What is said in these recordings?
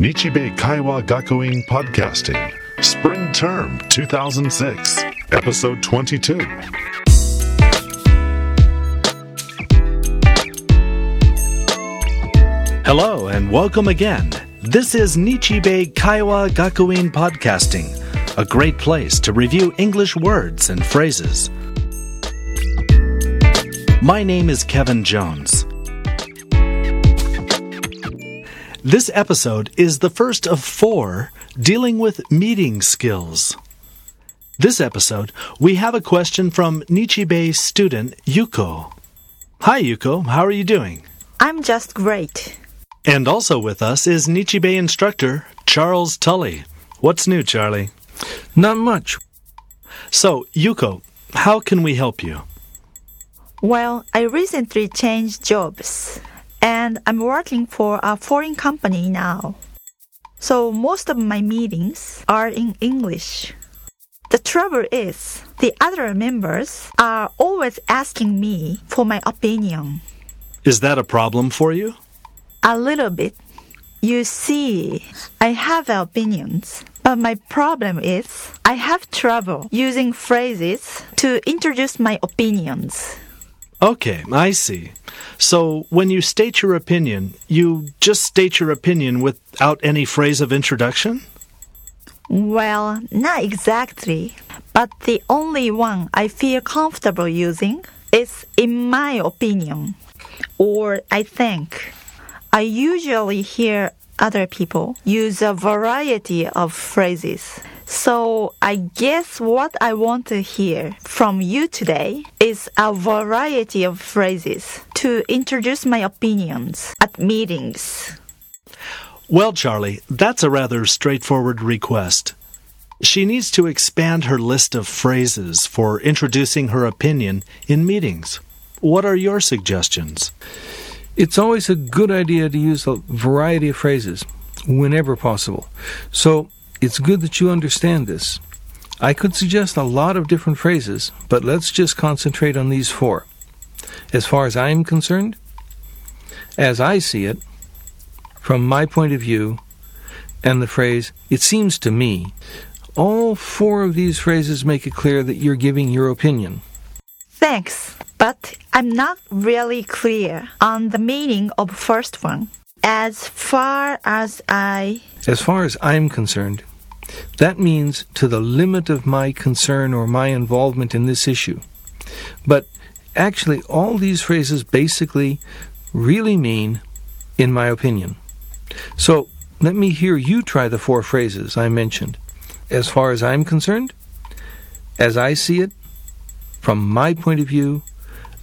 Nichibei Kaiwa Gakuin Podcasting, Spring Term 2006, Episode 22. Hello and welcome again. This is Nichibei Kaiwa Gakuin Podcasting, a great place to review English words and phrases. My name is Kevin Jones. This episode is the first of four dealing with meeting skills. This episode, we have a question from Nichibei student Yuko. Hi, Yuko. How are you doing? I'm just great. And also with us is Nichibei instructor Charles Tully. What's new, Charlie? Not much. So, Yuko, how can we help you? Well, I recently changed jobs and I'm working for a foreign company now. So most of my meetings are in English. The trouble is, the other members are always asking me for my opinion. Is that a problem for you? A little bit. You see, I have opinions, but my problem is I have trouble using phrases to introduce my opinions. Okay, I see. So when you state your opinion, you just state your opinion without any phrase of introduction? Well, not exactly, but the only one I feel comfortable using is in my opinion, or I think. I usually hear other people use a variety of phrases. So I guess what I want to hear from you today is a variety of phrases to introduce my opinions at meetings. Well, Charlie, that's a rather straightforward request. She needs to expand her list of phrases for introducing her opinion in meetings. What are your suggestions? It's always a good idea to use a variety of phrases whenever possible. So it's good that you understand this. I could suggest a lot of different phrases, but let's just concentrate on these four. As far as I am concerned, as I see it, from my point of view, and the phrase, it seems to me, all four of these phrases make it clear that you're giving your opinion. Thanks, but I'm not really clear on the meaning of first one. As far as I As far as I'm concerned, that means to the limit of my concern or my involvement in this issue. But actually, all these phrases basically really mean, in my opinion. So let me hear you try the four phrases I mentioned. As far as I'm concerned, as I see it, from my point of view,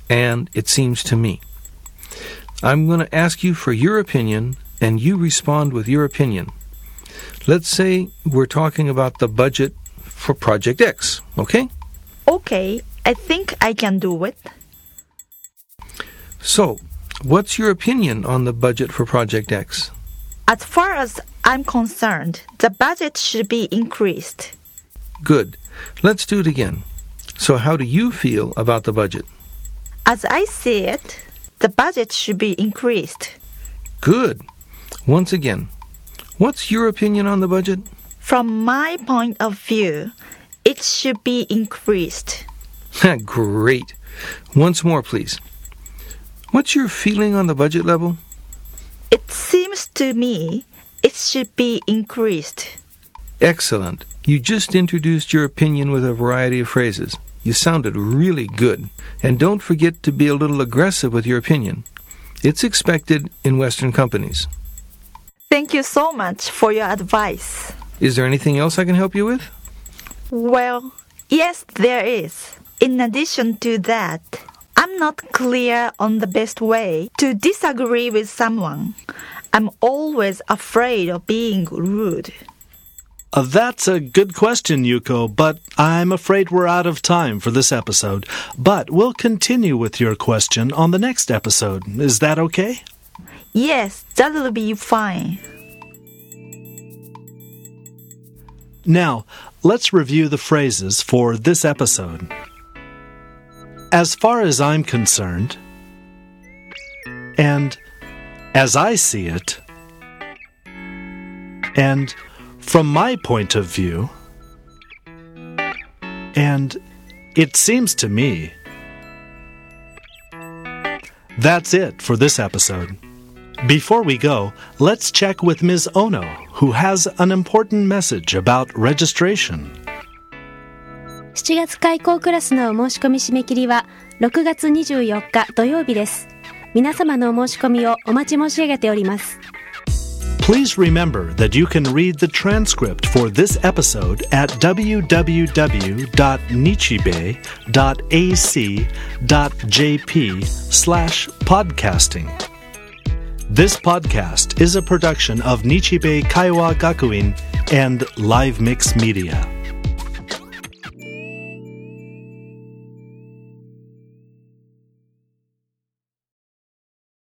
and it seems to me. I'm going to ask you for your opinion, and you respond with your opinion. Let's say we're talking about the budget for Project X, okay? Okay, I think I can do it. So, what's your opinion on the budget for Project X? As far as I'm concerned, the budget should be increased. Good. Let's do it again. So, how do you feel about the budget? As I see it, the budget should be increased. Good. Once again, what's your opinion on the budget? From my point of view, it should be increased. Great. Once more, please. What's your feeling on the budget level? It seems to me it should be increased. Excellent. You just introduced your opinion with a variety of phrases. You sounded really good. And don't forget to be a little aggressive with your opinion. It's expected in Western companies. Thank you so much for your advice. Is there anything else I can help you with? Well, yes, there is. In addition to that, I'm not clear on the best way to disagree with someone. I'm always afraid of being rude. Uh, that's a good question, Yuko, but I'm afraid we're out of time for this episode. But we'll continue with your question on the next episode. Is that okay? Yes, that'll be fine. Now, let's review the phrases for this episode. As far as I'm concerned, and as I see it, And from my point of view, and it seems to me. That's it for this episode. Before we go, let's check with Ms. Ono, who has an important message about registration. 7月開校クラスのお申し込み締め切りは6月24日土曜日です。皆様のお申し込みをお待ち申し上げております。Please remember that you can read the transcript for this episode at www.nichibei.ac.jp slash podcasting. This podcast is a production of Nichibei Kaiwa Gakuin and Live Mix Media.